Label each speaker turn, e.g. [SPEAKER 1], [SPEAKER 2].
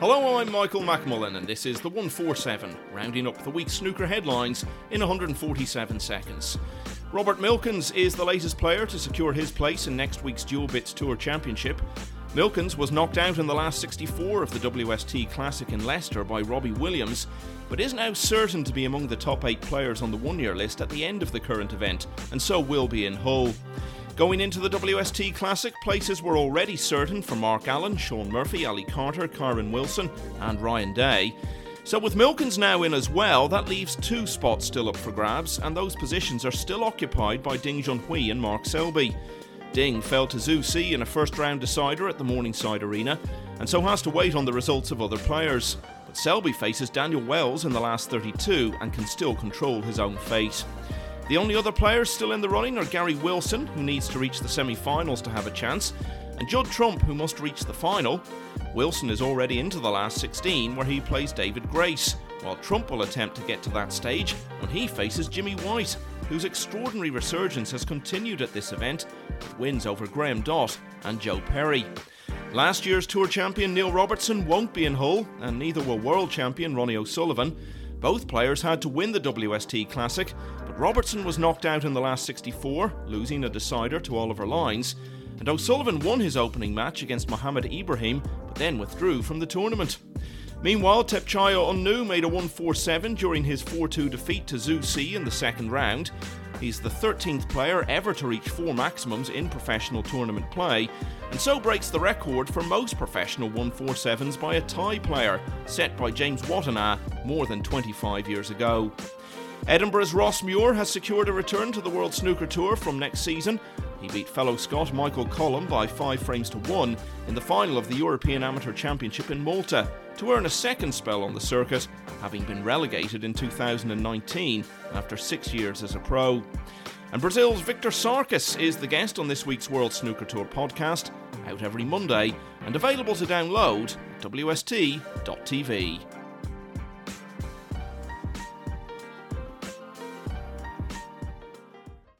[SPEAKER 1] Hello, I'm Michael McMullen, and this is the 147, rounding up the week's snooker headlines in 147 seconds. Robert Milkins is the latest player to secure his place in next week's Duelbits Tour Championship. Milkins was knocked out in the last 64 of the WST Classic in Leicester by Robbie Williams, but is now certain to be among the top 8 players on the one year list at the end of the current event, and so will be in Hull. Going into the WST Classic, places were already certain for Mark Allen, Shaun Murphy, Ali Carter, Kyren Wilson, and Ryan Day. So, with Milkins now in as well, that leaves two spots still up for grabs, and those positions are still occupied by Ding Junhui and Mark Selby. Ding fell to Xu Si in a first round decider at the Morningside Arena, and so has to wait on the results of other players. But Selby faces Daniel Wells in the last 32 and can still control his own fate. The only other players still in the running are Gary Wilson, who needs to reach the semi finals to have a chance, and Judd Trump, who must reach the final. Wilson is already into the last 16, where he plays David Grace, while Trump will attempt to get to that stage when he faces Jimmy White, whose extraordinary resurgence has continued at this event with wins over Graham Dott and Joe Perry. Last year's Tour champion Neil Robertson won't be in Hull, and neither will world champion Ronnie O'Sullivan. Both players had to win the WST Classic, but Robertson was knocked out in the last 64, losing a decider to Oliver Lines, and O'Sullivan won his opening match against Mohammed Ibrahim, but then withdrew from the tournament. Meanwhile, Thepchaiya Un-Nooh made a 1-4-7 during his 4-2 defeat to Xu Si in the second round. He's the 13th player ever to reach four maximums in professional tournament play, and so breaks the record for most professional 147s by a Thai player, set by James Wattana more than 25 years ago. Edinburgh's Ross Muir has secured a return to the World Snooker Tour from next season. He beat fellow Scot Michael Collumb by five frames to one in the final of the European Amateur Championship in Malta to earn a second spell on the circuit, having been relegated in 2019 after six years as a pro. And Brazil's Victor Sarkis is the guest on this week's World Snooker Tour podcast, out every Monday and available to download at WST.tv.